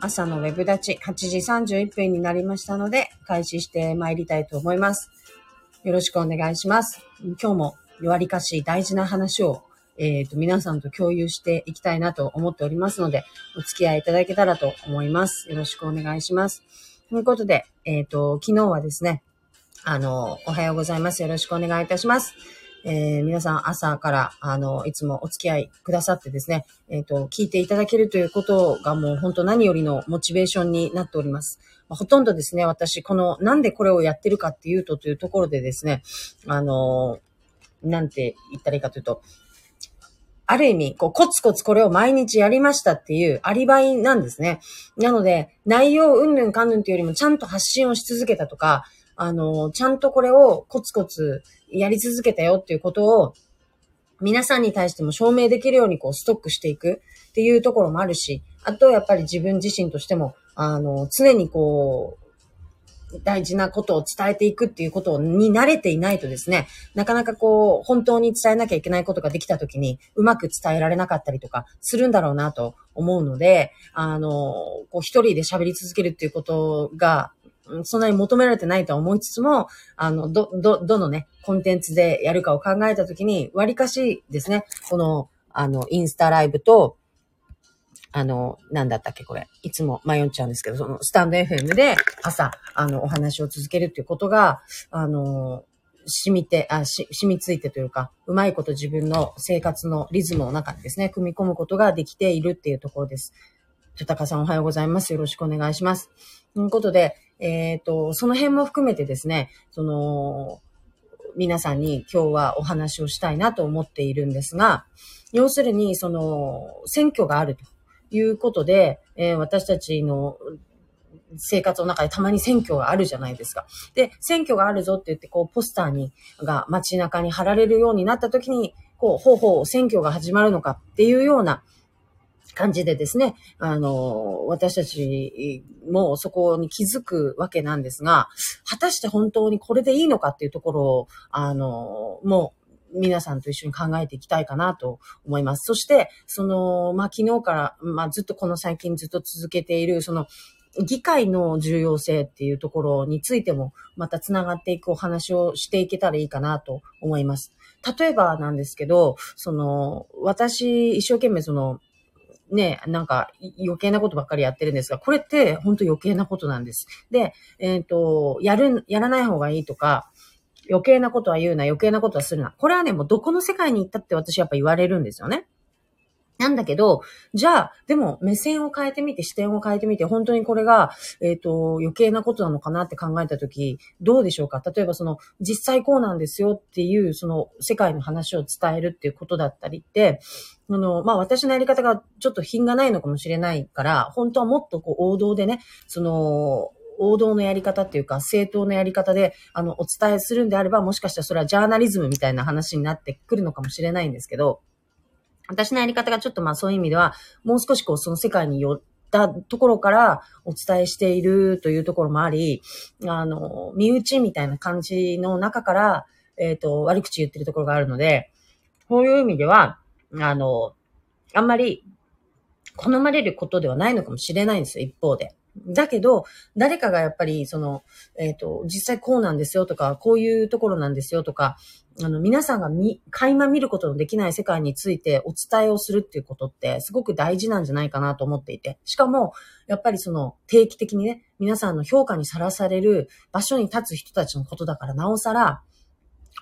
朝のウェブ立ち8時31分になりましたので、開始して参りたいと思います。よろしくお願いします。今日も弱りかし大事な話を、えっ、ー、と、皆さんと共有していきたいなと思っておりますので、お付き合いいただけたらと思います。よろしくお願いします。ということで、えっ、ー、と、昨日はですね、あの、おはようございます。よろしくお願いいたします。えー、皆さん朝から、あの、いつもお付き合いくださってですね、えっ、ー、と、聞いていただけるということがもう本当何よりのモチベーションになっております。まあ、ほとんどですね、私、この、なんでこれをやってるかっていうと、というところでですね、あの、なんて言ったらいいかというと、ある意味、こう、コツコツこれを毎日やりましたっていうアリバイなんですね。なので、内容うんぬんかんぬんというよりもちゃんと発信をし続けたとか、あの、ちゃんとこれをコツコツやり続けたよっていうことを、皆さんに対しても証明できるようにこうストックしていくっていうところもあるし、あとやっぱり自分自身としても、あの、常にこう、大事なことを伝えていくっていうことに慣れていないとですね、なかなかこう、本当に伝えなきゃいけないことができたときに、うまく伝えられなかったりとかするんだろうなと思うので、あの、こう一人で喋り続けるっていうことが、そんなに求められてないとは思いつつも、あの、ど、ど、どのね、コンテンツでやるかを考えたときに、割かしですね、この、あの、インスタライブと、あの、なんだったっけこれ。いつも迷っちゃうんですけど、その、スタンド FM で朝、あの、お話を続けるっていうことが、あの、染みて、あ、し、染みついてというか、うまいこと自分の生活のリズムの中にですね、組み込むことができているっていうところです。ちょたかさんおはようございます。よろしくお願いします。ということで、えっ、ー、と、その辺も含めてですね、その、皆さんに今日はお話をしたいなと思っているんですが、要するに、その、選挙があるということで、えー、私たちの生活の中でたまに選挙があるじゃないですか。で、選挙があるぞって言って、こう、ポスターに、が街中に貼られるようになった時に、こう、ほうほう、選挙が始まるのかっていうような、感じでですね、あの、私たちもそこに気づくわけなんですが、果たして本当にこれでいいのかっていうところを、あの、もう、皆さんと一緒に考えていきたいかなと思います。そして、その、まあ、昨日から、まあ、ずっとこの最近ずっと続けている、その、議会の重要性っていうところについても、また繋がっていくお話をしていけたらいいかなと思います。例えばなんですけど、その、私、一生懸命その、ね、なんか余計なことばっかりやってるんですが、これって本当余計なことなんです。で、えっ、ー、と、やる、やらない方がいいとか、余計なことは言うな、余計なことはするな。これはね、もうどこの世界に行ったって私やっぱ言われるんですよね。なんだけど、じゃあ、でも目線を変えてみて、視点を変えてみて、本当にこれが、えっ、ー、と、余計なことなのかなって考えたとき、どうでしょうか？例えばその、実際こうなんですよっていう、その、世界の話を伝えるっていうことだったりって、あの、まあ、私のやり方がちょっと品がないのかもしれないから、本当はもっとこう、王道でね、その、王道のやり方っていうか、正当なやり方で、あの、お伝えするんであれば、もしかしたらそれはジャーナリズムみたいな話になってくるのかもしれないんですけど、私のやり方がちょっとまあそういう意味では、もう少しこうその世界に寄ったところからお伝えしているというところもあり、あの、身内みたいな感じの中から、えっ、ー、と、悪口言ってるところがあるので、こういう意味では、あの、あんまり好まれることではないのかもしれないんですよ、一方で。だけど、誰かがやっぱり、その、えっ、ー、と、実際こうなんですよとか、こういうところなんですよとか、あの、皆さんが見、垣間見ることのできない世界についてお伝えをするっていうことって、すごく大事なんじゃないかなと思っていて。しかも、やっぱりその、定期的にね、皆さんの評価にさらされる場所に立つ人たちのことだから、なおさら、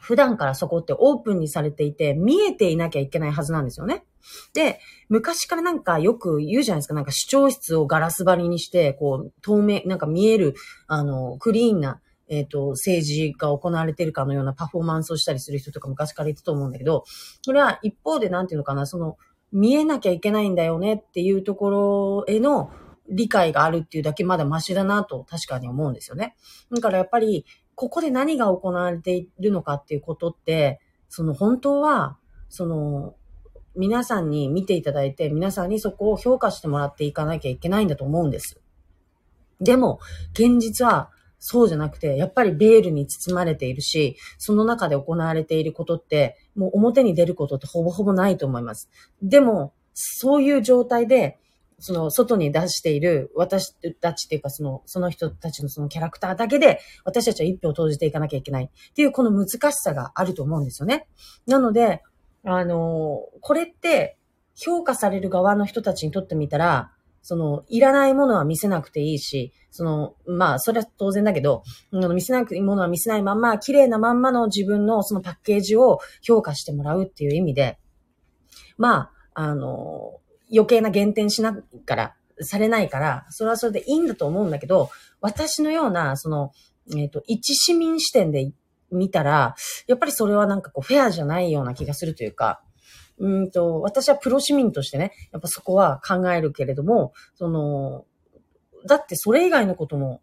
普段からそこってオープンにされていて、見えていなきゃいけないはずなんですよね。で、昔からなんかよく言うじゃないですか。なんか視聴室をガラス張りにして、こう、透明、なんか見える、あの、クリーンな、えっ、ー、と、政治が行われてるかのようなパフォーマンスをしたりする人とか昔から言ってたと思うんだけど、それは一方でなんていうのかな、その、見えなきゃいけないんだよねっていうところへの理解があるっていうだけまだマシだなと確かに思うんですよね。だからやっぱり、ここで何が行われているのかっていうことって、その本当は、その、皆さんに見ていただいて、皆さんにそこを評価してもらっていかなきゃいけないんだと思うんです。でも、現実はそうじゃなくて、やっぱりベールに包まれているし、その中で行われていることって、もう表に出ることってほぼほぼないと思います。でも、そういう状態で、その外に出している私たちっていうかその、その人たちのそのキャラクターだけで私たちは一票を投じていかなきゃいけないっていうこの難しさがあると思うんですよね。なので、あの、これって評価される側の人たちにとってみたら、その、いらないものは見せなくていいし、その、まあ、それは当然だけど、見せなくていいものは見せないまんま、綺麗なまんまの自分のそのパッケージを評価してもらうっていう意味で、まあ、あの、余計な減点しなから、されないから、それはそれでいいんだと思うんだけど、私のような、その、えっ、ー、と、一市民視点で見たら、やっぱりそれはなんかこう、フェアじゃないような気がするというか、うんと、私はプロ市民としてね、やっぱそこは考えるけれども、その、だってそれ以外のことも、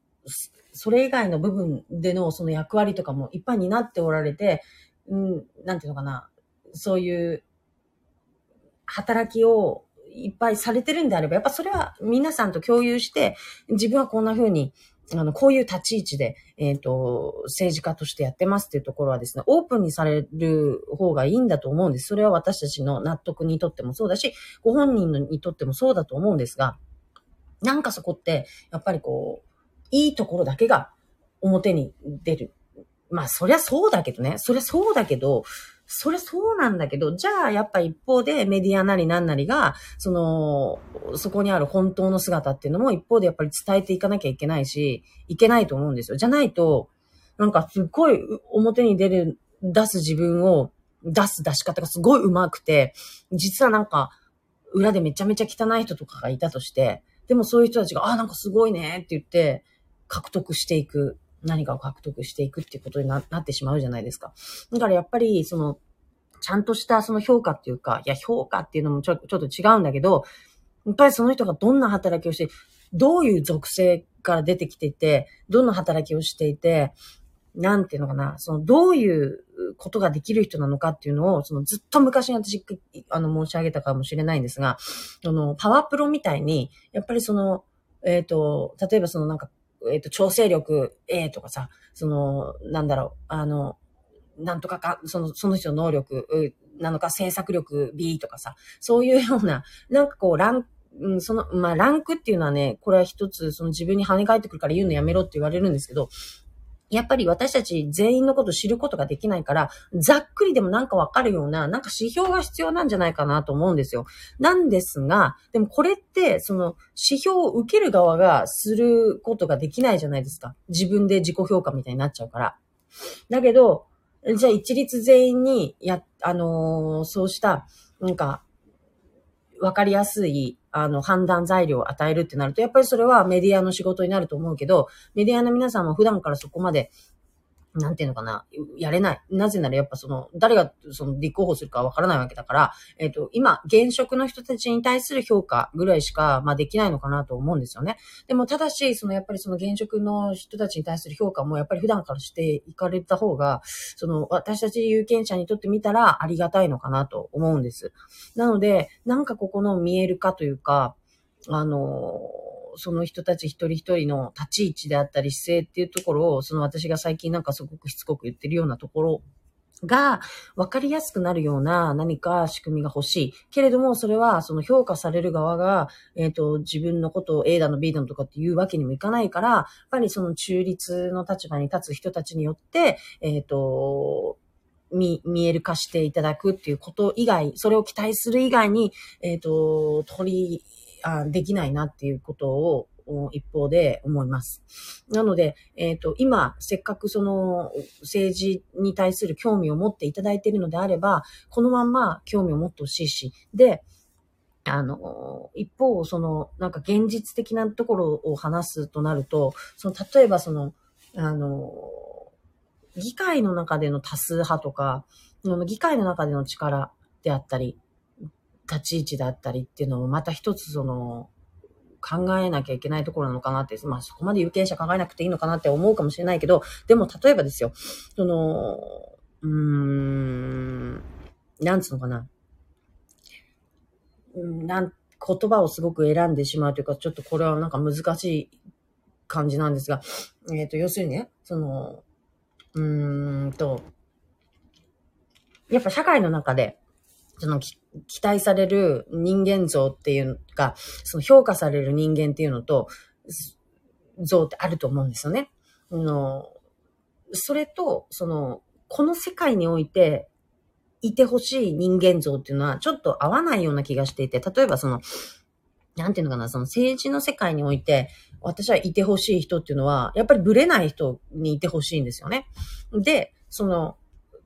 それ以外の部分でのその役割とかもいっぱいになっておられて、うん、なんていうのかな、そういう働きをいっぱいされてるんであれば、やっぱそれは皆さんと共有して、自分はこんな風にあの、こういう立ち位置で、えっ、ー、と、政治家としてやってますっていうところはですね、オープンにされる方がいいんだと思うんです。それは私たちの納得にとってもそうだし、ご本人にとってもそうだと思うんですが、なんかそこって、やっぱりこう、いいところだけが表に出る。まあ、そりゃそうだけどね。そりゃそうだけど、それそうなんだけど、じゃあやっぱ一方でメディアなりなんなりが、その、そこにある本当の姿っていうのも一方でやっぱり伝えていかなきゃいけないし、いけないと思うんですよ。じゃないと、なんかすっごい表に出る、出す自分を出す出し方がすごい上手くて、実はなんか裏でめちゃめちゃ汚い人とかがいたとして、でもそういう人たちが、あ、なんかすごいねって言って、獲得していく。何かを獲得していくっていうことになってしまうじゃないですか。だからやっぱり、その、ちゃんとしたその評価っていうか、いや、評価っていうのもちょちょっと違うんだけど、やっぱりその人がどんな働きをして、どういう属性から出てきていて、どんな働きをしていて、なんていうのかな、その、どういうことができる人なのかっていうのを、その、ずっと昔に私、あの、申し上げたかもしれないんですが、あの、パワープロみたいに、やっぱりその、えっ、ー、と、例えばそのなんか、えっ、ー、と、調整力 A とかさ、その、なんだろう、あの、なんとかか、その、その人の能力なのか、制作力 B とかさ、そういうような、なんかこう、ランうん、その、まあ、ランクっていうのはね、これは一つ、その自分に跳ね返ってくるから言うのやめろって言われるんですけど、やっぱり私たち全員のこと知ることができないから、ざっくりでもなんかわかるような、なんか指標が必要なんじゃないかなと思うんですよ。なんですが、でもこれって、その指標を受ける側がすることができないじゃないですか。自分で自己評価みたいになっちゃうから。だけど、じゃあ一律全員に、や、あのー、そうした、なんか、わかりやすい、あの、判断材料を与えるってなると、やっぱりそれはメディアの仕事になると思うけど、メディアの皆さんも普段からそこまでなんていうのかな、やれない。なぜならやっぱその、誰がその立候補するかわからないわけだから、えっ、ー、と、今、現職の人たちに対する評価ぐらいしか、まあできないのかなと思うんですよね。でも、ただし、そのやっぱりその現職の人たちに対する評価もやっぱり普段からしていかれた方が、その、私たち有権者にとってみたらありがたいのかなと思うんです。なので、なんかここの見える化というか、あのその人たち一人一人の立ち位置であったり姿勢っていうところを、その私が最近なんかすごくしつこく言ってるようなところが分かりやすくなるような何か仕組みが欲しい。けれども、それはその評価される側が、えっ、ー、と、自分のことを A だの B だのとかっていうわけにもいかないから、やっぱりその中立の立場に立つ人たちによって、えっ、ー、と、見、見える化していただくっていうこと以外、それを期待する以外に、えっ、ー、と、取りあできないなっていうことを一方で思います。なので、えっ、ー、と、今、せっかくその政治に対する興味を持っていただいているのであれば、このまんま興味を持ってほしいし、で、あの、一方、その、なんか現実的なところを話すとなると、その、例えばその、あの、議会の中での多数派とか、議会の中での力であったり、立ち位置だったりっていうのもまた一つその、考えなきゃいけないところなのかなって、まあそこまで有権者考えなくていいのかなって思うかもしれないけど、でも例えばですよ、その、うーん、なんつうのかな。なん、言葉をすごく選んでしまうというか、ちょっとこれはなんか難しい感じなんですが、えっ、ー、と、要するにね、その、うーんと、やっぱ社会の中で、その期待される人間像っていうか、その評価される人間っていうのと、像ってあると思うんですよね。あの、それと、その、この世界において、いてほしい人間像っていうのはちょっと合わないような気がしていて、例えばその、なんていうのかな、その政治の世界において、私はいてほしい人っていうのは、やっぱりブレない人にいてほしいんですよね。で、その、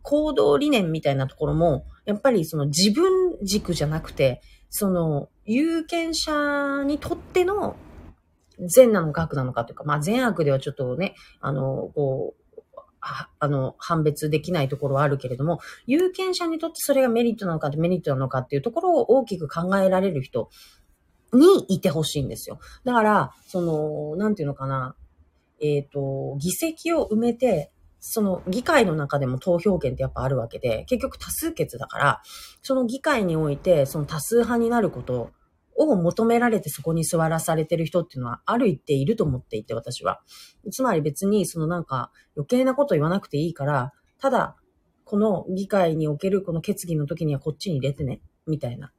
行動理念みたいなところも、やっぱりその自分軸じゃなくて、その、有権者にとっての善なのか悪なのかというか、まあ善悪ではちょっとね、あの、こう、あの、判別できないところはあるけれども、有権者にとってそれがメリットなのかデメリットなのかっていうところを大きく考えられる人にいてほしいんですよ。だから、その、なんていうのかな、えっ、ー、と、議席を埋めて、その議会の中でも投票権ってやっぱあるわけで、結局多数決だから、その議会において、その多数派になることを求められてそこに座らされてる人っていうのはある一定いると思っていて、私は。つまり別にそのなんか余計なこと言わなくていいから、ただ、この議会におけるこの決議の時にはこっちに入れてね、みたいな、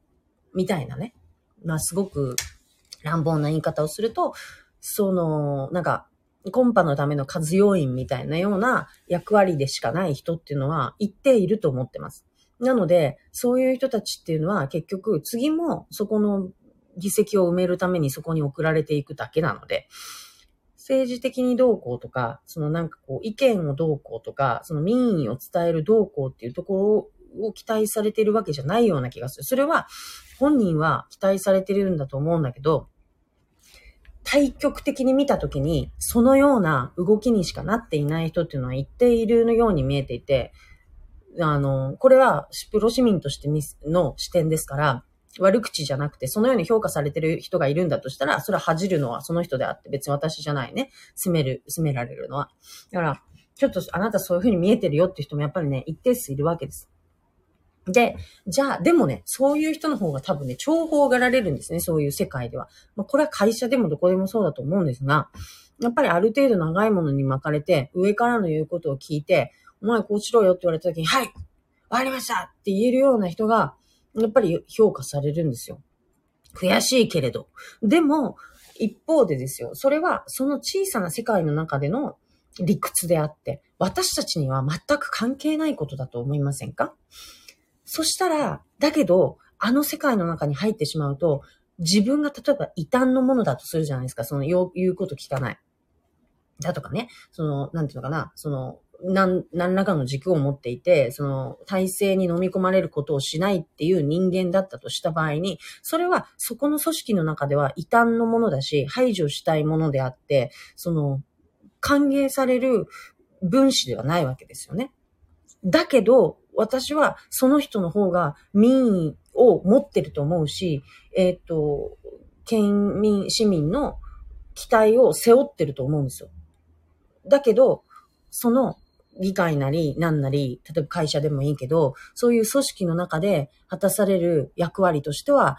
みたいなね。まあすごく乱暴な言い方をすると、その、なんか、コンパのための数要員みたいなような役割でしかない人っていうのは一定いると思ってます。なので、そういう人たちっていうのは結局次もそこの議席を埋めるためにそこに送られていくだけなので、政治的にどうこうとか、そのなんかこう意見をどうこうとか、その民意を伝えるどうこうっていうところを期待されているわけじゃないような気がする。それは本人は期待されてるんだと思うんだけど、対極的に見たときに、そのような動きにしかなっていない人っていうのは一定いるのように見えていて、あの、これはプロ市民としての視点ですから、悪口じゃなくて、そのように評価されてる人がいるんだとしたら、それは恥じるのはその人であって、別に私じゃないね。責める、責められるのは。だから、ちょっとあなたそういう風に見えてるよっていう人もやっぱりね、一定数いるわけです。で、じゃあ、でもね、そういう人の方が多分ね、重宝がられるんですね、そういう世界では。まあ、これは会社でもどこでもそうだと思うんですが、やっぱりある程度長いものに巻かれて、上からの言うことを聞いて、お前こうしろよって言われた時に、はいわかりましたって言えるような人が、やっぱり評価されるんですよ。悔しいけれど。でも、一方でですよ、それはその小さな世界の中での理屈であって、私たちには全く関係ないことだと思いませんか？そしたら、だけど、あの世界の中に入ってしまうと、自分が例えば異端のものだとするじゃないですか。その言うこと聞かない。だとかね。その、なんていうのかな。その、何、何らかの軸を持っていて、その体制に飲み込まれることをしないっていう人間だったとした場合に、それはそこの組織の中では異端のものだし、排除したいものであって、その、歓迎される分子ではないわけですよね。だけど、私はその人の方が民意を持ってると思うし、えっ、ー、と、県民、市民の期待を背負ってると思うんですよ。だけど、その議会なり、なんなり、例えば会社でもいいけど、そういう組織の中で果たされる役割としては、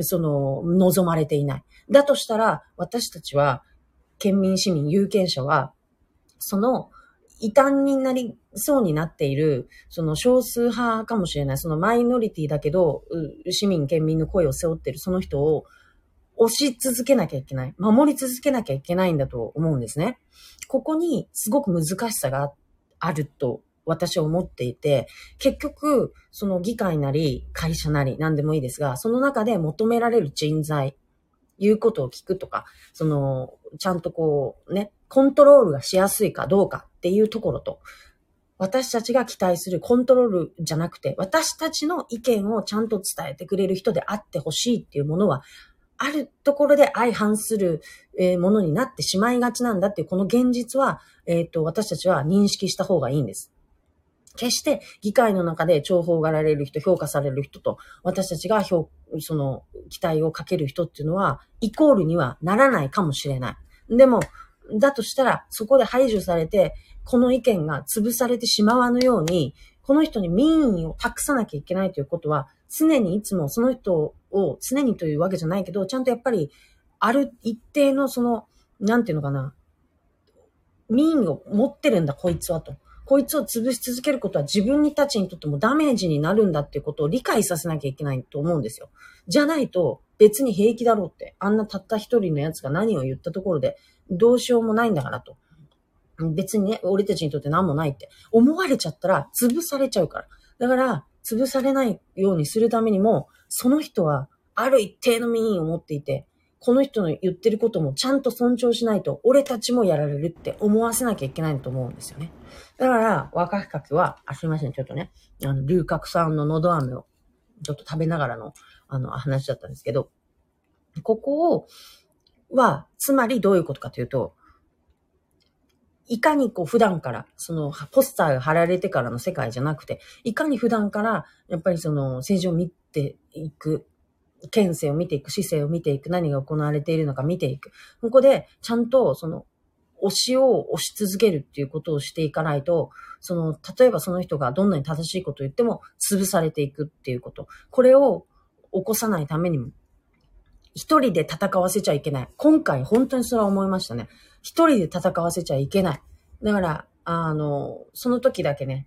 その、望まれていない。だとしたら、私たちは、県民、市民、有権者は、その、異端になりそうになっている、その少数派かもしれない、そのマイノリティだけど、市民、県民の声を背負ってるその人を押し続けなきゃいけない。守り続けなきゃいけないんだと思うんですね。ここにすごく難しさがあると私は思っていて、結局、その議会なり、会社なり、何でもいいですが、その中で求められる人材、言うことを聞くとか、その、ちゃんとこう、ね、コントロールがしやすいかどうかっていうところと、私たちが期待するコントロールじゃなくて、私たちの意見をちゃんと伝えてくれる人であってほしいっていうものは、あるところで相反するものになってしまいがちなんだっていう、この現実は、えっ、ー、と、私たちは認識した方がいいんです。決して議会の中で重宝がられる人、評価される人と、私たちが評、その、期待をかける人っていうのは、イコールにはならないかもしれない。でも、だとしたら、そこで排除されて、この意見が潰されてしまわぬように、この人に民意を託さなきゃいけないということは、常にいつもその人を、常にというわけじゃないけど、ちゃんとやっぱり、ある一定のその、なんていうのかな、民意を持ってるんだ、こいつはと。こいつを潰し続けることは自分たちにとってもダメージになるんだっていうことを理解させなきゃいけないと思うんですよ。じゃないと別に平気だろうって、あんなたった一人のやつが何を言ったところでどうしようもないんだからと。別にね、俺たちにとって何もないって思われちゃったら潰されちゃうから。だから、潰されないようにするためにも、その人はある一定の民意を持っていて、この人の言ってることもちゃんと尊重しないと、俺たちもやられるって思わせなきゃいけないと思うんですよね。だから、若きかけは、あ、すいません、ちょっとね、あの、龍角散ののど飴をちょっと食べながらの、あの、話だったんですけど、ここを、は、つまりどういうことかというと、いかにこう普段から、そのポスターが貼られてからの世界じゃなくて、いかに普段から、やっぱりその政治を見ていく、県政を見ていく、市政を見ていく、何が行われているのか見ていく。ここで、ちゃんと、その、推しを推し続けるっていうことをしていかないと、その、例えばその人がどんなに正しいことを言っても潰されていくっていうこと。これを起こさないためにも、一人で戦わせちゃいけない。今回本当にそれは思いましたね。一人で戦わせちゃいけない。だから、あの、その時だけね、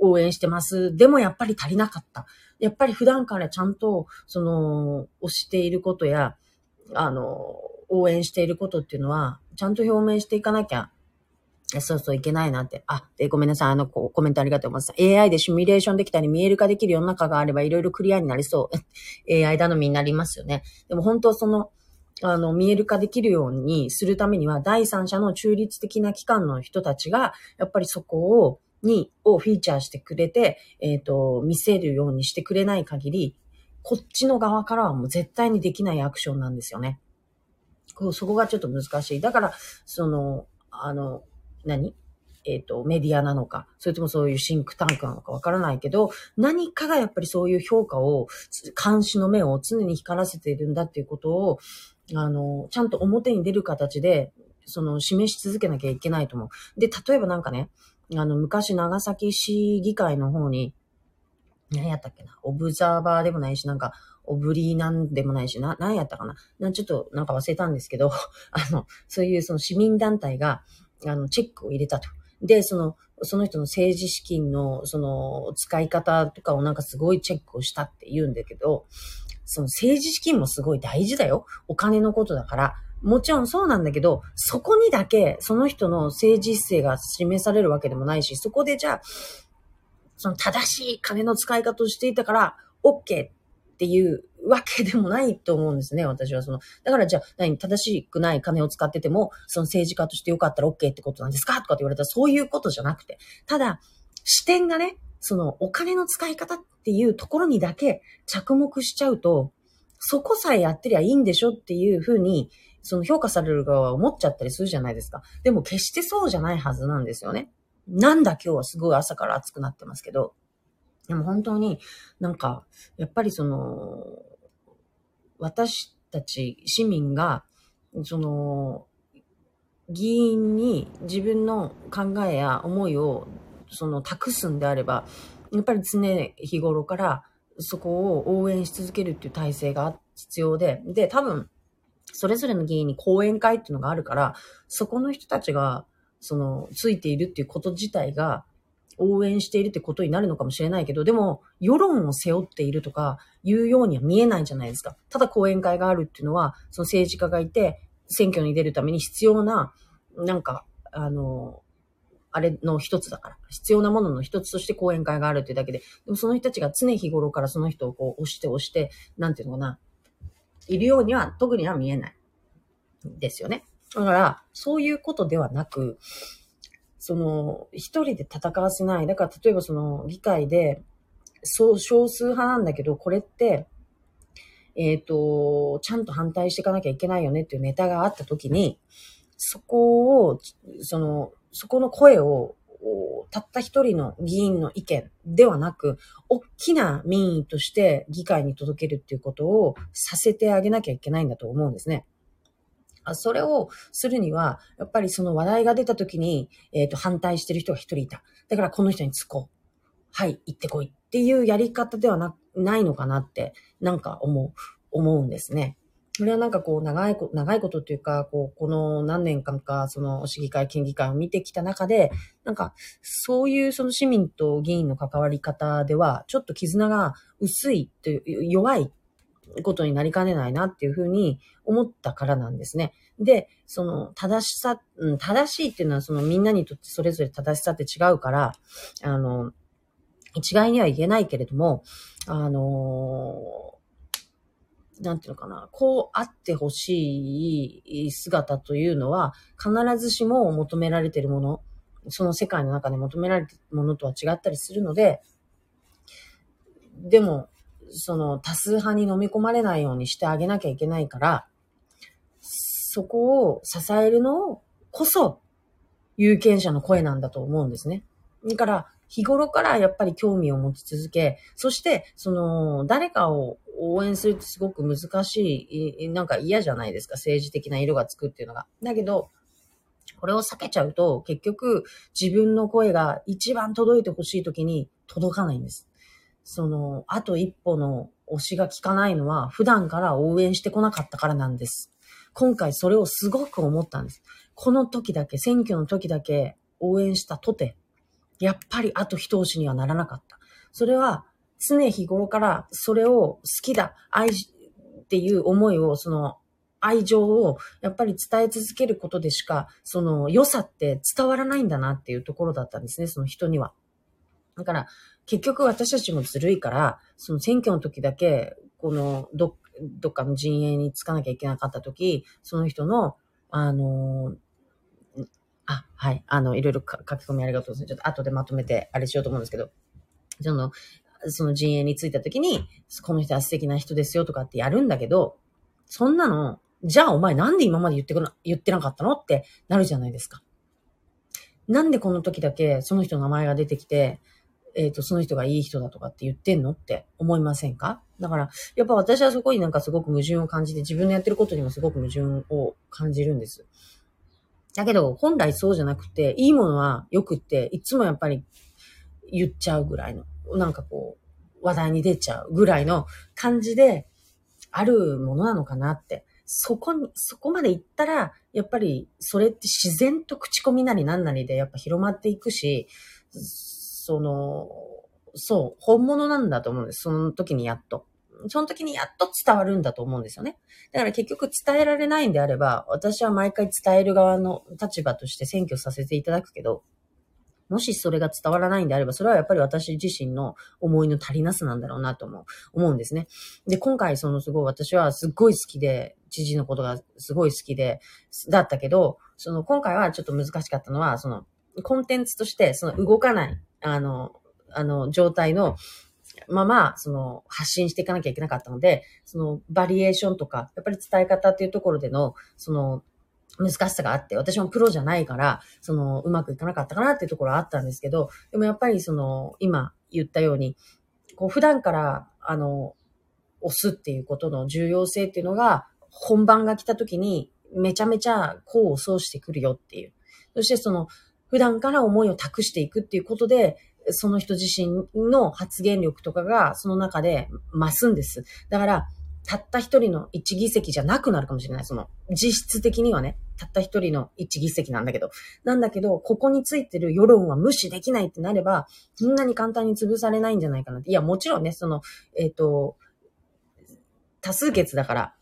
応援してます。でもやっぱり足りなかった。やっぱり普段からちゃんと、その、推していることや、あの、応援していることっていうのは、ちゃんと表明していかなきゃ、そうそういけないなって。あ、で、ごめんなさい。あの、こうコメントありがとうございます。AI でシミュレーションできたり見える化できる世の中があればいろいろクリアになりそう。AI 頼みになりますよね。でも本当その、あの、見える化できるようにするためには、第三者の中立的な機関の人たちが、やっぱりそこを、に、をフィーチャーしてくれて、えっ、ー、と、見せるようにしてくれない限り、こっちの側からはもう絶対にできないアクションなんですよね。こうそこがちょっと難しい。だから、その、あの、何？えっ、ー、と、メディアなのか、それともそういうシンクタンクなのかわからないけど、何かがやっぱりそういう評価を、監視の目を常に光らせているんだっていうことを、あの、ちゃんと表に出る形で、その、示し続けなきゃいけないと思う。で、例えばなんかね、あの、昔長崎市議会の方に、何やったっけな、オブザーバーでもないし、なんか、オブリーなんでもないし、な、何やったかな？なちょっとなんか忘れたんですけど、あの、そういうその市民団体が、あの、チェックを入れたと。で、その、その人の政治資金の、その、使い方とかをなんかすごいチェックをしたって言うんだけど、その政治資金もすごい大事だよ。お金のことだから。もちろんそうなんだけど、そこにだけその人の政治姿勢が示されるわけでもないし、そこでじゃあ、その正しい金の使い方をしていたから、OK っていうわけでもないと思うんですね、私はその。だからじゃあ、何、正しくない金を使ってても、その政治家としてよかったら OK ってことなんですか？とかって言われたらそういうことじゃなくて。ただ、視点がね、そのお金の使い方っていうところにだけ着目しちゃうと、そこさえやってりゃいいんでしょっていうふうに、その評価される側は思っちゃったりするじゃないですか。でも決してそうじゃないはずなんですよね。なんだ今日はすごい朝から暑くなってますけど。でも本当になんか、やっぱりその、私たち市民が、その、議員に自分の考えや思いをその託すんであれば、やっぱり常日頃からそこを応援し続けるっていう体制が必要で、で、多分、それぞれの議員に講演会っていうのがあるから、そこの人たちが、その、ついているっていうこと自体が、応援しているってことになるのかもしれないけど、でも、世論を背負っているとか、いうようには見えないじゃないですか。ただ講演会があるっていうのは、その政治家がいて、選挙に出るために必要な、なんか、あの、あれの一つだから。必要なものの一つとして講演会があるっていうだけで。でもその人たちが常日頃からその人をこう押して押して、なんていうのかな、いるようには特には見えない。ですよね。だから、そういうことではなく、その、一人で戦わせない。だから、例えばその、議会で、そう、少数派なんだけど、これって、えっ、ー、と、ちゃんと反対していかなきゃいけないよねっていうネタがあったときに、そこを、その、そこの声を、たった一人の議員の意見ではなく、大きな民意として議会に届けるっていうことをさせてあげなきゃいけないんだと思うんですね。それをするには、やっぱりその話題が出た時に、えっ、ー、と、反対してる人が一人いた。だからこの人に突こう。はい、行ってこいっていうやり方ではな、ないのかなって、なんか思う、思うんですね。それはなんかこう、長いこ、長いことっていうか、こう、この何年間か、その、市議会、県議会を見てきた中で、なんか、そういうその市民と議員の関わり方では、ちょっと絆が薄いという、弱いことになりかねないなっていうふうに思ったからなんですね。で、その、正しさ、うん、正しいっていうのは、そのみんなにとってそれぞれ正しさって違うから、あの、一概には言えないけれども、あのなんていうのかな、こうあってほしい姿というのは、必ずしも求められているもの、その世界の中で求められているものとは違ったりするので、でも、その多数派に飲み込まれないようにしてあげなきゃいけないから、そこを支えるのこそ、有権者の声なんだと思うんですね。だから、日頃からやっぱり興味を持ち続け、そして、その、誰かを応援するってすごく難しい、なんか嫌じゃないですか、政治的な色がつくっていうのが。だけど、これを避けちゃうと、結局、自分の声が一番届いてほしい時に届かないんです。その、あと一歩の推しが効かないのは、普段から応援してこなかったからなんです。今回それをすごく思ったんです。この時だけ、選挙の時だけ応援したとて、やっぱりあと一押しにはならなかった。それは、常日頃からそれを好きだ、愛っていう思いを、その愛情をやっぱり伝え続けることでしか、その良さって伝わらないんだなっていうところだったんですね、その人には。だから、結局私たちもずるいから、その選挙の時だけ、このど、どっかの陣営につかなきゃいけなかった時、その人の、あのあ、はい、あの、いろいろ書き込みありがとうございます。ちょっと後でまとめてあれしようと思うんですけど、その、その陣営に着いた時に、この人は素敵な人ですよとかってやるんだけど、そんなの、じゃあお前なんで今まで言ってくな、言ってなかったのってなるじゃないですか。なんでこの時だけその人の名前が出てきて、えっ、ー、と、その人がいい人だとかって言ってんのって思いませんか？だから、やっぱ私はそこになんかすごく矛盾を感じて、自分のやってることにもすごく矛盾を感じるんです。だけど、本来そうじゃなくて、いいものは良くって、いつもやっぱり言っちゃうぐらいのなんかこう、話題に出ちゃうぐらいの感じであるものなのかなって。そこに、そこまで行ったら、やっぱりそれって自然と口コミなりなんなりでやっぱ広まっていくし、その、そう、本物なんだと思うんです。その時にやっと。その時にやっと伝わるんだと思うんですよね。だから結局伝えられないんであれば、私は毎回伝える側の立場として選挙させていただくけど、もしそれが伝わらないんであれば、それはやっぱり私自身の思いの足りなさなんだろうなと思う、思うんですね。で、今回そのすごい私はすっごい好きで、知事のことがすごい好きで、だったけど、その今回はちょっと難しかったのは、そのコンテンツとしてその動かない、あの、あの状態のまあまあ、その、発信していかなきゃいけなかったので、その、バリエーションとか、やっぱり伝え方っていうところでの、その、難しさがあって、私もプロじゃないから、その、うまくいかなかったかなっていうところはあったんですけど、でもやっぱりその、今言ったように、こう、普段から、あの、押すっていうことの重要性っていうのが、本番が来た時に、めちゃめちゃ功を奏してくるよっていう。そしてその、普段から思いを託していくっていうことで、その人自身の発言力とかがその中で増すんです。だから、たった一人の一議席じゃなくなるかもしれない。その、実質的にはね、たった一人の一議席なんだけど。なんだけど、ここについてる世論は無視できないってなれば、そんなに簡単に潰されないんじゃないかなって。いや、もちろんね、その、えっ、ー、と、多数決だから、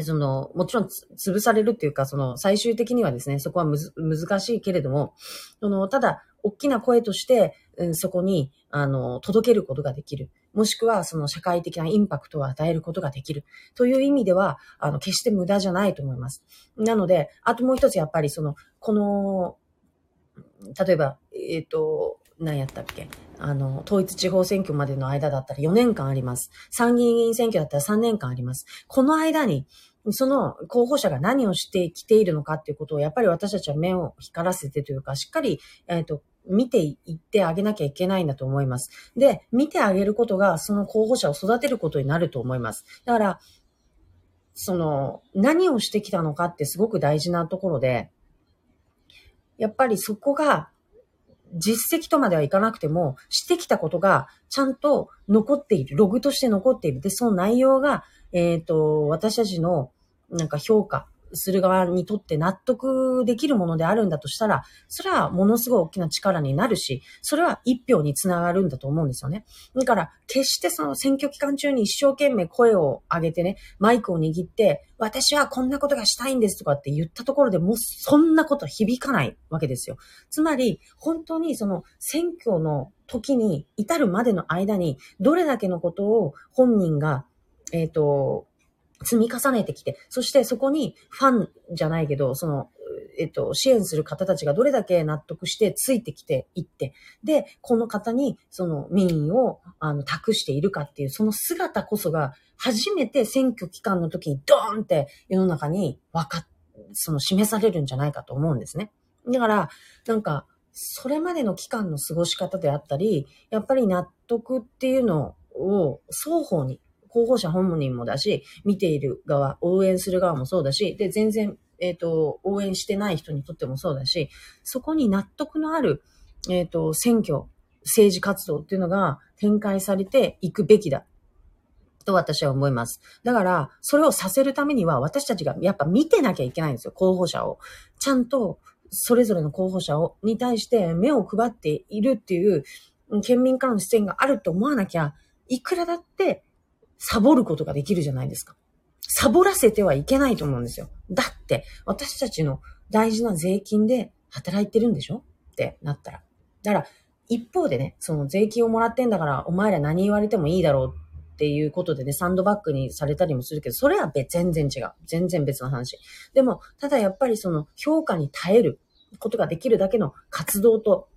その、もちろん潰されるっていうか、その、最終的にはですね、そこはむず難しいけれども、その、ただ、大きな声として、うん、そこに、あの、届けることができる。もしくは、その社会的なインパクトを与えることができる。という意味では、あの、決して無駄じゃないと思います。なので、あともう一つやっぱり、その、この、例えば、えっ、ー、と、何やったっけ？あの、統一地方選挙までの間だったら4年間あります。参議院選挙だったら3年間あります。この間に、その候補者が何をしてきているのかっていうことを、やっぱり私たちは目を光らせてというか、しっかり、えっ、ー、と、見ていってあげなきゃいけないんだと思います。で、見てあげることが、その候補者を育てることになると思います。だから、その、何をしてきたのかってすごく大事なところで、やっぱりそこが、実績とまではいかなくても、してきたことがちゃんと残っている。ログとして残っている。で、その内容が、えっ、ー、と、私たちの、なんか評価する側にとって納得できるものであるんだとしたら、それはものすごい大きな力になるし、それは一票につながるんだと思うんですよね。だから、決してその選挙期間中に一生懸命声を上げてね、マイクを握って、私はこんなことがしたいんですとかって言ったところでもうそんなこと響かないわけですよ。つまり、本当にその選挙の時に至るまでの間に、どれだけのことを本人が、えっ、ー、と、積み重ねてきて、そしてそこにファンじゃないけど、その、えっと、支援する方たちがどれだけ納得してついてきていって、で、この方にその民意をあの託しているかっていう、その姿こそが初めて選挙期間の時にドーンって世の中に分か、その示されるんじゃないかと思うんですね。だから、なんか、それまでの期間の過ごし方であったり、やっぱり納得っていうのを双方に候補者本人もだし、見ている側、応援する側もそうだし、で、全然、えっ、ー、と、応援してない人にとってもそうだし、そこに納得のある、えっ、ー、と、選挙、政治活動っていうのが展開されていくべきだ。と私は思います。だから、それをさせるためには、私たちがやっぱ見てなきゃいけないんですよ、候補者を。ちゃんと、それぞれの候補者を、に対して目を配っているっていう、県民からの視線があると思わなきゃ、いくらだってサボることができるじゃないですか。サボらせてはいけないと思うんですよ。だって、私たちの大事な税金で働いてるんでしょ？ってなったら。だから、一方でね、その税金をもらってんだから、お前ら何言われてもいいだろうっていうことでね、サンドバッグにされたりもするけど、それは別、全然違う。全然別の話。でも、ただやっぱりその評価に耐えることができるだけの活動と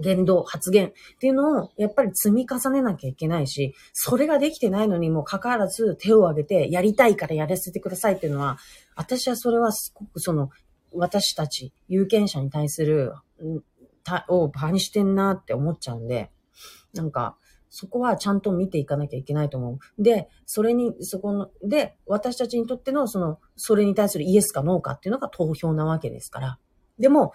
言動、発言っていうのをやっぱり積み重ねなきゃいけないし、それができてないのにもかかわらず手を挙げてやりたいからやらせてくださいっていうのは、私はそれはすごくその、私たち有権者に対する、たをバにしてんなって思っちゃうんで、なんか、そこはちゃんと見ていかなきゃいけないと思う。で、それに、そこの、で、私たちにとっての、その、それに対するイエスかノーかっていうのが投票なわけですから。でも、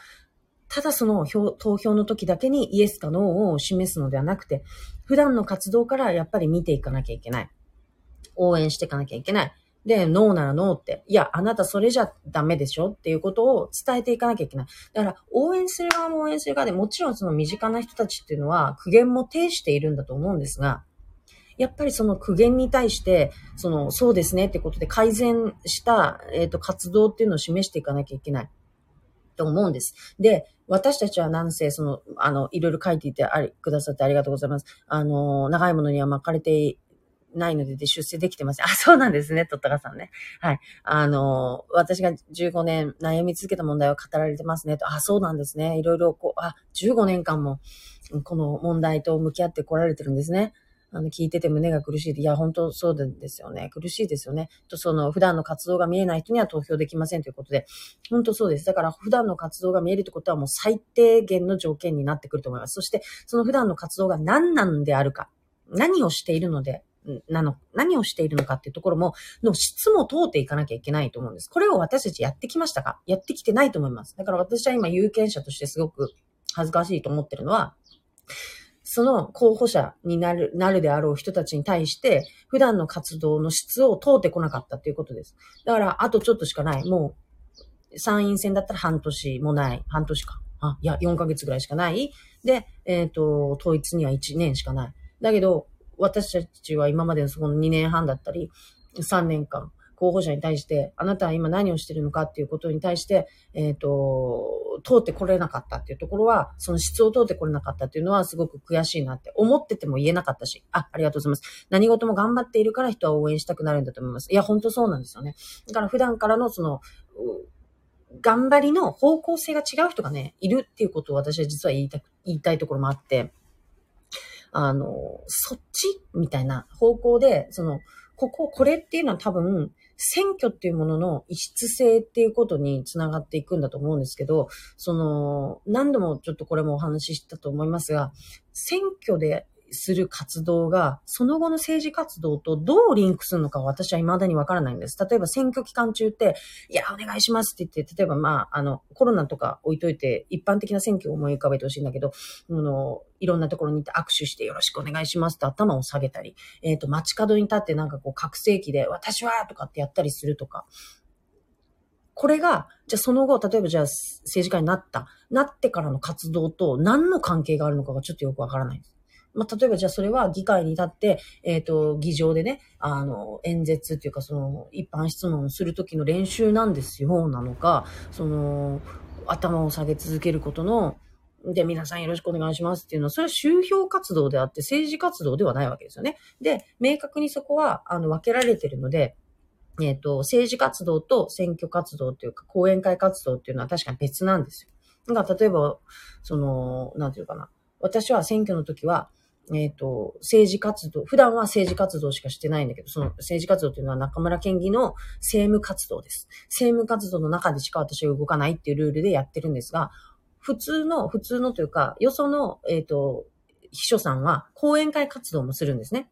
ただその投票の時だけにイエスかノーを示すのではなくて、普段の活動からやっぱり見ていかなきゃいけない。応援していかなきゃいけない。で、ノーならノーって、いや、あなたそれじゃダメでしょっていうことを伝えていかなきゃいけない。だから、応援する側も応援する側でもちろんその身近な人たちっていうのは苦言も呈しているんだと思うんですが、やっぱりその苦言に対して、その、そうですねってことで改善した、えっ、ー、と、活動っていうのを示していかなきゃいけない。と思うんです。で、私たちはなんせ、その、あの、いろいろ書いていてあり、くださってありがとうございます。あの、長いものには巻かれてないのでで出世できてません。あ、そうなんですね、とったかさんね。はい。あの、私が15年悩み続けた問題を語られてますね。と、あ、そうなんですね。いろいろこう、あ、15年間も、この問題と向き合ってこられてるんですね。あの、聞いてて胸が苦しい。いや、本当そうですよね。苦しいですよね。と、その、普段の活動が見えない人には投票できませんということで、本当そうです。だから、普段の活動が見えるってことはもう最低限の条件になってくると思います。そして、その普段の活動が何なんであるか、何をしているので、なの、何をしているのかっていうところも、の質も通っていかなきゃいけないと思うんです。これを私たちやってきましたか？やってきてないと思います。だから私は今有権者としてすごく恥ずかしいと思ってるのは、その候補者になる、なるであろう人たちに対して、普段の活動の質を通ってこなかったっていうことです。だから、あとちょっとしかない。もう、参院選だったら半年もない。半年か。あ、いや、4ヶ月ぐらいしかない。で、えっ、ー、と、統一には1年しかない。だけど、私たちは今までのそこの2年半だったり、3年間、候補者に対して、あなたは今何をしてるのかっていうことに対して、えっ、ー、と、通ってこれなかったっていうところは、その質を通ってこれなかったっていうのはすごく悔しいなって思ってても言えなかったし、あ、ありがとうございます。何事も頑張っているから人は応援したくなるんだと思います。いや、本当そうなんですよね。だから普段からのその、頑張りの方向性が違う人がね、いるっていうことを私は実は言いたく、言いたいところもあって、あの、そっちみたいな方向で、その、ここ、これっていうのは多分、選挙っていうものの異質性っていうことにつながっていくんだと思うんですけど、その、何度もちょっとこれもお話ししたと思いますが、選挙でする活動が、その後の政治活動とどうリンクするのか私は未だにわからないんです。例えば選挙期間中って、いや、お願いしますって言って、例えばまあ、あの、コロナとか置いといて、一般的な選挙を思い浮かべてほしいんだけど、あの、いろんなところに行って握手してよろしくお願いしますと頭を下げたり、えっ、ー、と、街角に立ってなんかこう、覚醒器で、私はとかってやったりするとか、これが、じゃあその後、例えばじゃあ政治家になった、なってからの活動と何の関係があるのかがちょっとよくわからないです。まあ、例えばじゃあそれは議会に立って、えっ、ー、と、議場でね、あの、演説っていうかその、一般質問をするときの練習なんですよ、なのか、その、頭を下げ続けることの、で、皆さんよろしくお願いしますっていうのは、それは宗教活動であって政治活動ではないわけですよね。で、明確にそこは、あの、分けられてるので、えっ、ー、と、政治活動と選挙活動というか、講演会活動っていうのは確かに別なんですよ。だから、例えば、その、なんていうかな。私は選挙の時は、えっ、ー、と、政治活動、普段は政治活動しかしてないんだけど、その政治活動っていうのは中村県議の政務活動です。政務活動の中でしか私は動かないっていうルールでやってるんですが、普通の、普通のというか、よその、えっ、ー、と、秘書さんは講演会活動もするんですね。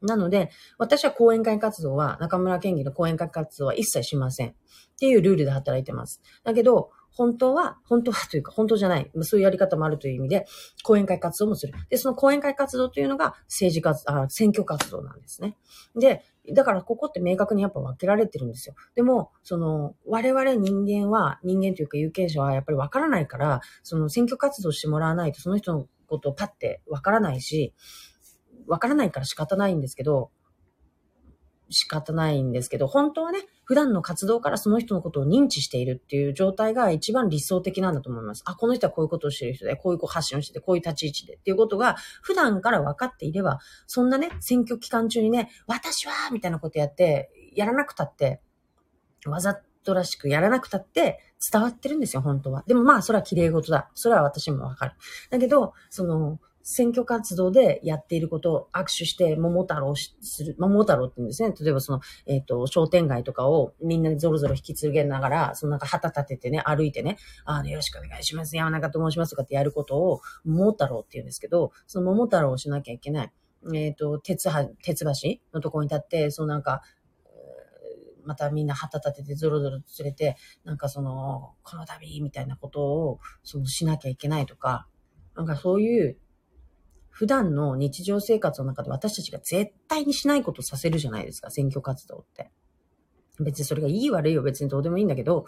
なので、私は講演会活動は、中村県議の講演会活動は一切しません。っていうルールで働いてます。だけど、本当は、本当はというか、本当じゃない。そういうやり方もあるという意味で、講演会活動もする。で、その講演会活動というのが政治活、あ、選挙活動なんですね。で、だからここって明確にやっぱ分けられてるんですよ。でも、その、我々人間は、人間というか有権者はやっぱり分からないから、その選挙活動してもらわないとその人のことをパッて分からないし、分からないから仕方ないんですけど、仕方ないんですけど、本当はね、普段の活動からその人のことを認知しているっていう状態が一番理想的なんだと思います。あ、この人はこういうことをしてる人で、こういう発信をしてて、こういう立ち位置でっていうことが普段から分かっていれば、そんなね、選挙期間中にね、私はみたいなことやって、やらなくたって、わざとらしくやらなくたって伝わってるんですよ、本当は。でもまあ、それは綺麗事だ。それは私もわかる。だけど、その、選挙活動でやっていることを握手して桃太郎する、桃太郎って言うんですね。例えばその、えっ、ー、と、商店街とかをみんなでゾロゾロ引き継げながら、そのなんか旗立ててね、歩いてね、あの、よろしくお願いします。山中と申しますとかってやることを、桃太郎って言うんですけど、その桃太郎をしなきゃいけない。えっ、ー、と、鉄は、鉄橋のところに立って、そのなんか、またみんな旗立ててゾロゾロ連れて、なんかその、この度みたいなことを、そのしなきゃいけないとか、なんかそういう普段の日常生活の中で私たちが絶対にしないことをさせるじゃないですか、選挙活動って。別にそれがいい悪いよ別にどうでもいいんだけど、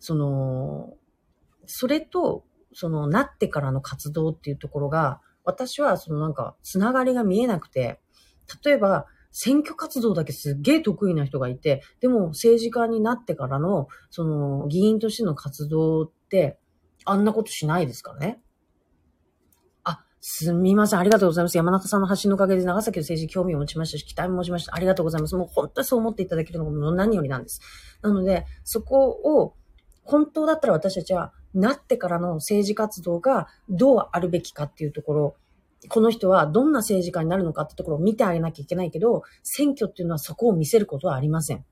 その、それと、その、なってからの活動っていうところが、私はそのなんか、つながりが見えなくて、例えば、選挙活動だけすっげえ得意な人がいて、でも政治家になってからの、その、議員としての活動って、あんなことしないですからね。すみません。ありがとうございます。山中さんの発信のおかげで長崎の政治興味を持ちましたし、期待も持ちました。ありがとうございます。もう本当にそう思っていただけるのが何よりなんです。なので、そこを、本当だったら私たちは、なってからの政治活動がどうあるべきかっていうところ、この人はどんな政治家になるのかってところを見てあげなきゃいけないけど、選挙っていうのはそこを見せることはありません。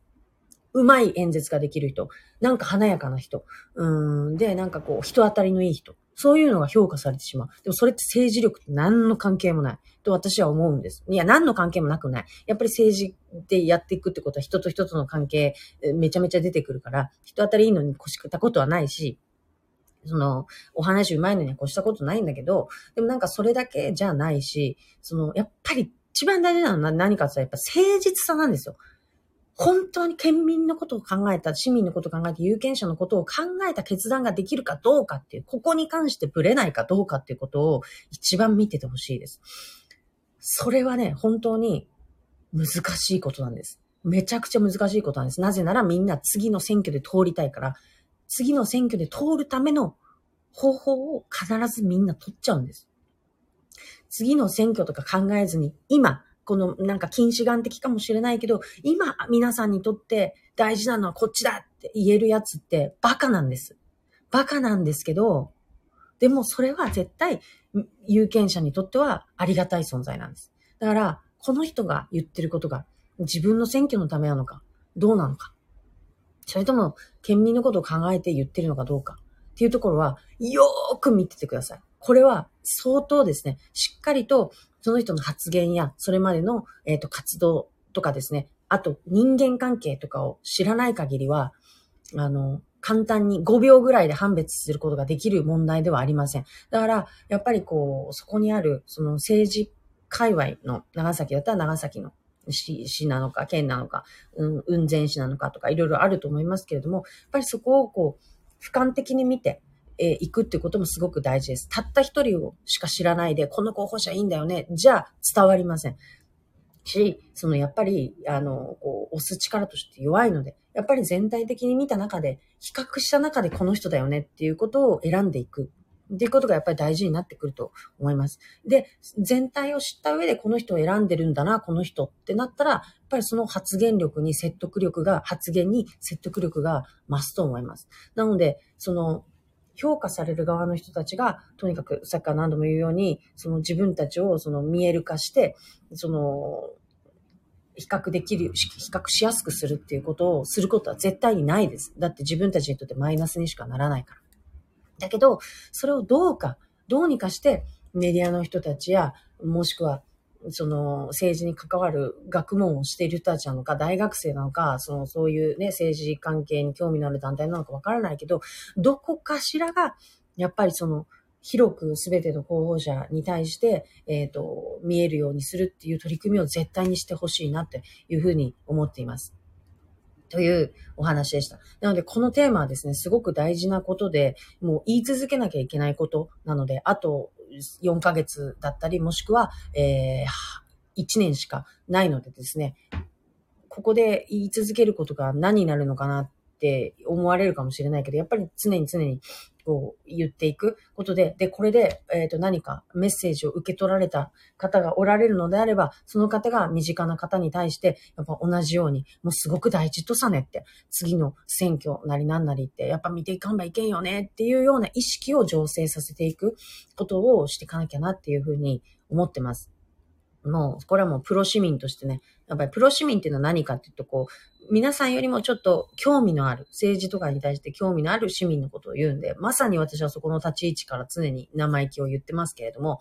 うまい演説ができる人、なんか華やかな人、うん、で、なんかこう、人当たりのいい人、そういうのが評価されてしまう。でもそれって政治力って何の関係もない。と私は思うんです。いや、何の関係もなくない。やっぱり政治でやっていくってことは人と人との関係めちゃめちゃ出てくるから、人当たりいいのに越したことはないし、その、お話うまいのには越したことないんだけど、でもなんかそれだけじゃないし、その、やっぱり一番大事なのは何かって言ったらやっぱ誠実さなんですよ。本当に県民のことを考えた、市民のことを考えて、有権者のことを考えた決断ができるかどうかっていう、ここに関してブレないかどうかっていうことを一番見ててほしいです。それはね、本当に難しいことなんです。めちゃくちゃ難しいことなんです。なぜならみんな次の選挙で通りたいから、次の選挙で通るための方法を必ずみんな取っちゃうんです。次の選挙とか考えずに、今、このなんか近視眼的かもしれないけど、今皆さんにとって大事なのはこっちだって言えるやつってバカなんです。バカなんですけど、でもそれは絶対有権者にとってはありがたい存在なんです。だから、この人が言ってることが自分の選挙のためなのか、どうなのか。それとも、県民のことを考えて言ってるのかどうか。っていうところは、よーく見ててください。これは相当ですね、しっかりとその人の発言や、それまでの、え、ー、と、活動とかですね、あと人間関係とかを知らない限りは、あの、簡単に5秒ぐらいで判別することができる問題ではありません。だから、やっぱりこう、そこにある、その政治界隈の長崎だったら長崎の市、市なのか、県なのか、うん、運前市なのかとか、いろいろあると思いますけれども、やっぱりそこをこう、俯瞰的に見て、えー、行くってこともすごく大事です。たった一人をしか知らないで、この候補者いいんだよね。じゃあ伝わりません。し、そのやっぱり、あの、こう、押す力として弱いので、やっぱり全体的に見た中で、比較した中でこの人だよねっていうことを選んでいく。っていうことがやっぱり大事になってくると思います。で、全体を知った上でこの人を選んでるんだな、この人ってなったら、やっぱりその発言力に説得力が、発言に説得力が増すと思います。なので、その、評価される側の人たちが、とにかく、さっきから何度も言うように、その自分たちをその見える化して、その、比較できる、比較しやすくするっていうことをすることは絶対にないです。だって自分たちにとってマイナスにしかならないから。だけど、それをどうか、どうにかしてメディアの人たちや、もしくは、その政治に関わる学問をしている人たちなのか、大学生なのか、そのそういうね、政治関係に興味のある団体なのかわからないけど、どこかしらが、やっぱりその、広く全ての候補者に対して、えっ、ー、と、見えるようにするっていう取り組みを絶対にしてほしいなっていうふうに思っています。というお話でした。なので、このテーマはですね、すごく大事なことで、もう言い続けなきゃいけないことなので、あと4ヶ月だったり、もしくは、えー、1年しかないのでですね、ここで言い続けることが何になるのかなって思われるかもしれないけど、やっぱり常に常にこう言っていくことで、で、これで、えっ、ー、と、何かメッセージを受け取られた方がおられるのであれば、その方が身近な方に対して、やっぱ同じように、もうすごく大事とさねって、次の選挙なりなんなりって、やっぱ見ていかんばいけんよねっていうような意識を醸成させていくことをしていかなきゃなっていうふうに思ってます。もう、これはもうプロ市民としてね、やっぱりプロ市民っていうのは何かっていうと、こう、皆さんよりもちょっと興味のある、政治とかに対して興味のある市民のことを言うんで、まさに私はそこの立ち位置から常に生意気を言ってますけれども、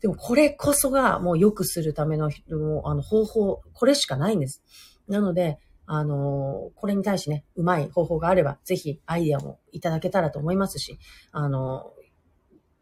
でもこれこそがもう良くするためのもうあの方法、これしかないんです。なので、あの、これに対してね、うまい方法があれば、ぜひアイデアもいただけたらと思いますし、あの、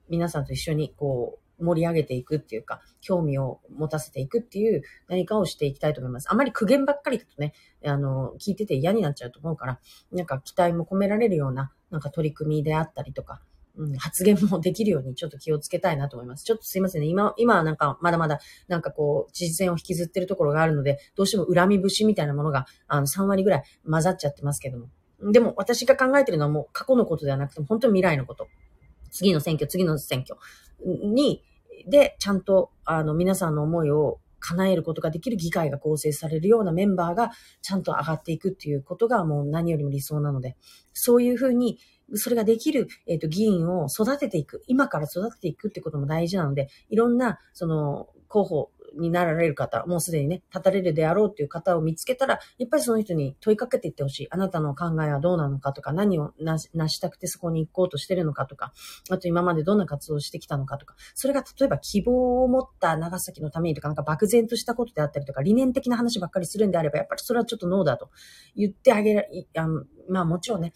皆さんと一緒にこう、盛り上げていくっていうか、興味を持たせていくっていう何かをしていきたいと思います。あまり苦言ばっかりだとね、あの、聞いてて嫌になっちゃうと思うから、なんか期待も込められるような、なんか取り組みであったりとか、うん、発言もできるようにちょっと気をつけたいなと思います。ちょっとすいませんね。今、今はなんかまだまだなんかこう、実践を引きずってるところがあるので、どうしても恨み節みたいなものがあの3割ぐらい混ざっちゃってますけども。でも私が考えてるのはもう過去のことではなくて本当に未来のこと。次の選挙、次の選挙にで、ちゃんと、あの、皆さんの思いを叶えることができる議会が構成されるようなメンバーがちゃんと上がっていくっていうことがもう何よりも理想なので、そういうふうに、それができる、えっ、ー、と、議員を育てていく、今から育てていくってことも大事なので、いろんな、その、候補になられる方、もうすでにね、立たれるであろうっていう方を見つけたら、やっぱりその人に問いかけていってほしい。あなたの考えはどうなのかとか、何をなしたくてそこに行こうとしてるのかとか、あと今までどんな活動をしてきたのかとか、それが例えば希望を持った長崎のためにとか、なんか漠然としたことであったりとか、理念的な話ばっかりするんであれば、やっぱりそれはちょっとノーだと言ってあげる、あまあもちろんね、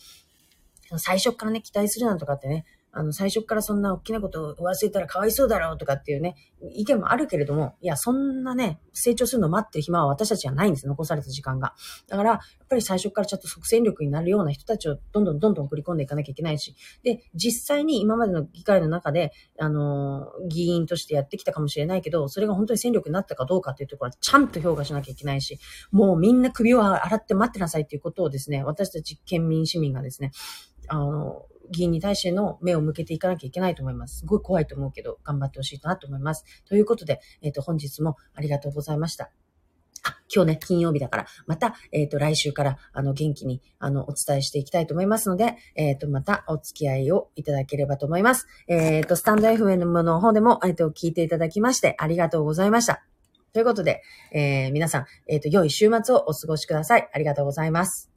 最初からね、期待するなんとかってね、あの、最初からそんな大きなことを忘れたらかわいそうだろうとかっていうね、意見もあるけれども、いや、そんなね、成長するの待ってる暇は私たちはないんです残された時間が。だから、やっぱり最初からちょっと即戦力になるような人たちをどんどんどんどん送り込んでいかなきゃいけないし、で、実際に今までの議会の中で、あの、議員としてやってきたかもしれないけど、それが本当に戦力になったかどうかっていうところはちゃんと評価しなきゃいけないし、もうみんな首を洗って待ってなさいっていうことをですね、私たち県民市民がですね、あの、議員に対しての目を向けていかなきゃいけないと思います。すごい怖いと思うけど、頑張ってほしいなと思います。ということで、えっ、ー、と、本日もありがとうございました。あ、今日ね、金曜日だから、また、えっ、ー、と、来週から、あの、元気に、あの、お伝えしていきたいと思いますので、えっ、ー、と、また、お付き合いをいただければと思います。えっ、と、スタンド FM の方でも、えっ、と、聞いていただきまして、ありがとうございました。ということで、え皆さん、えっ、と、良い週末をお過ごしください。ありがとうございます。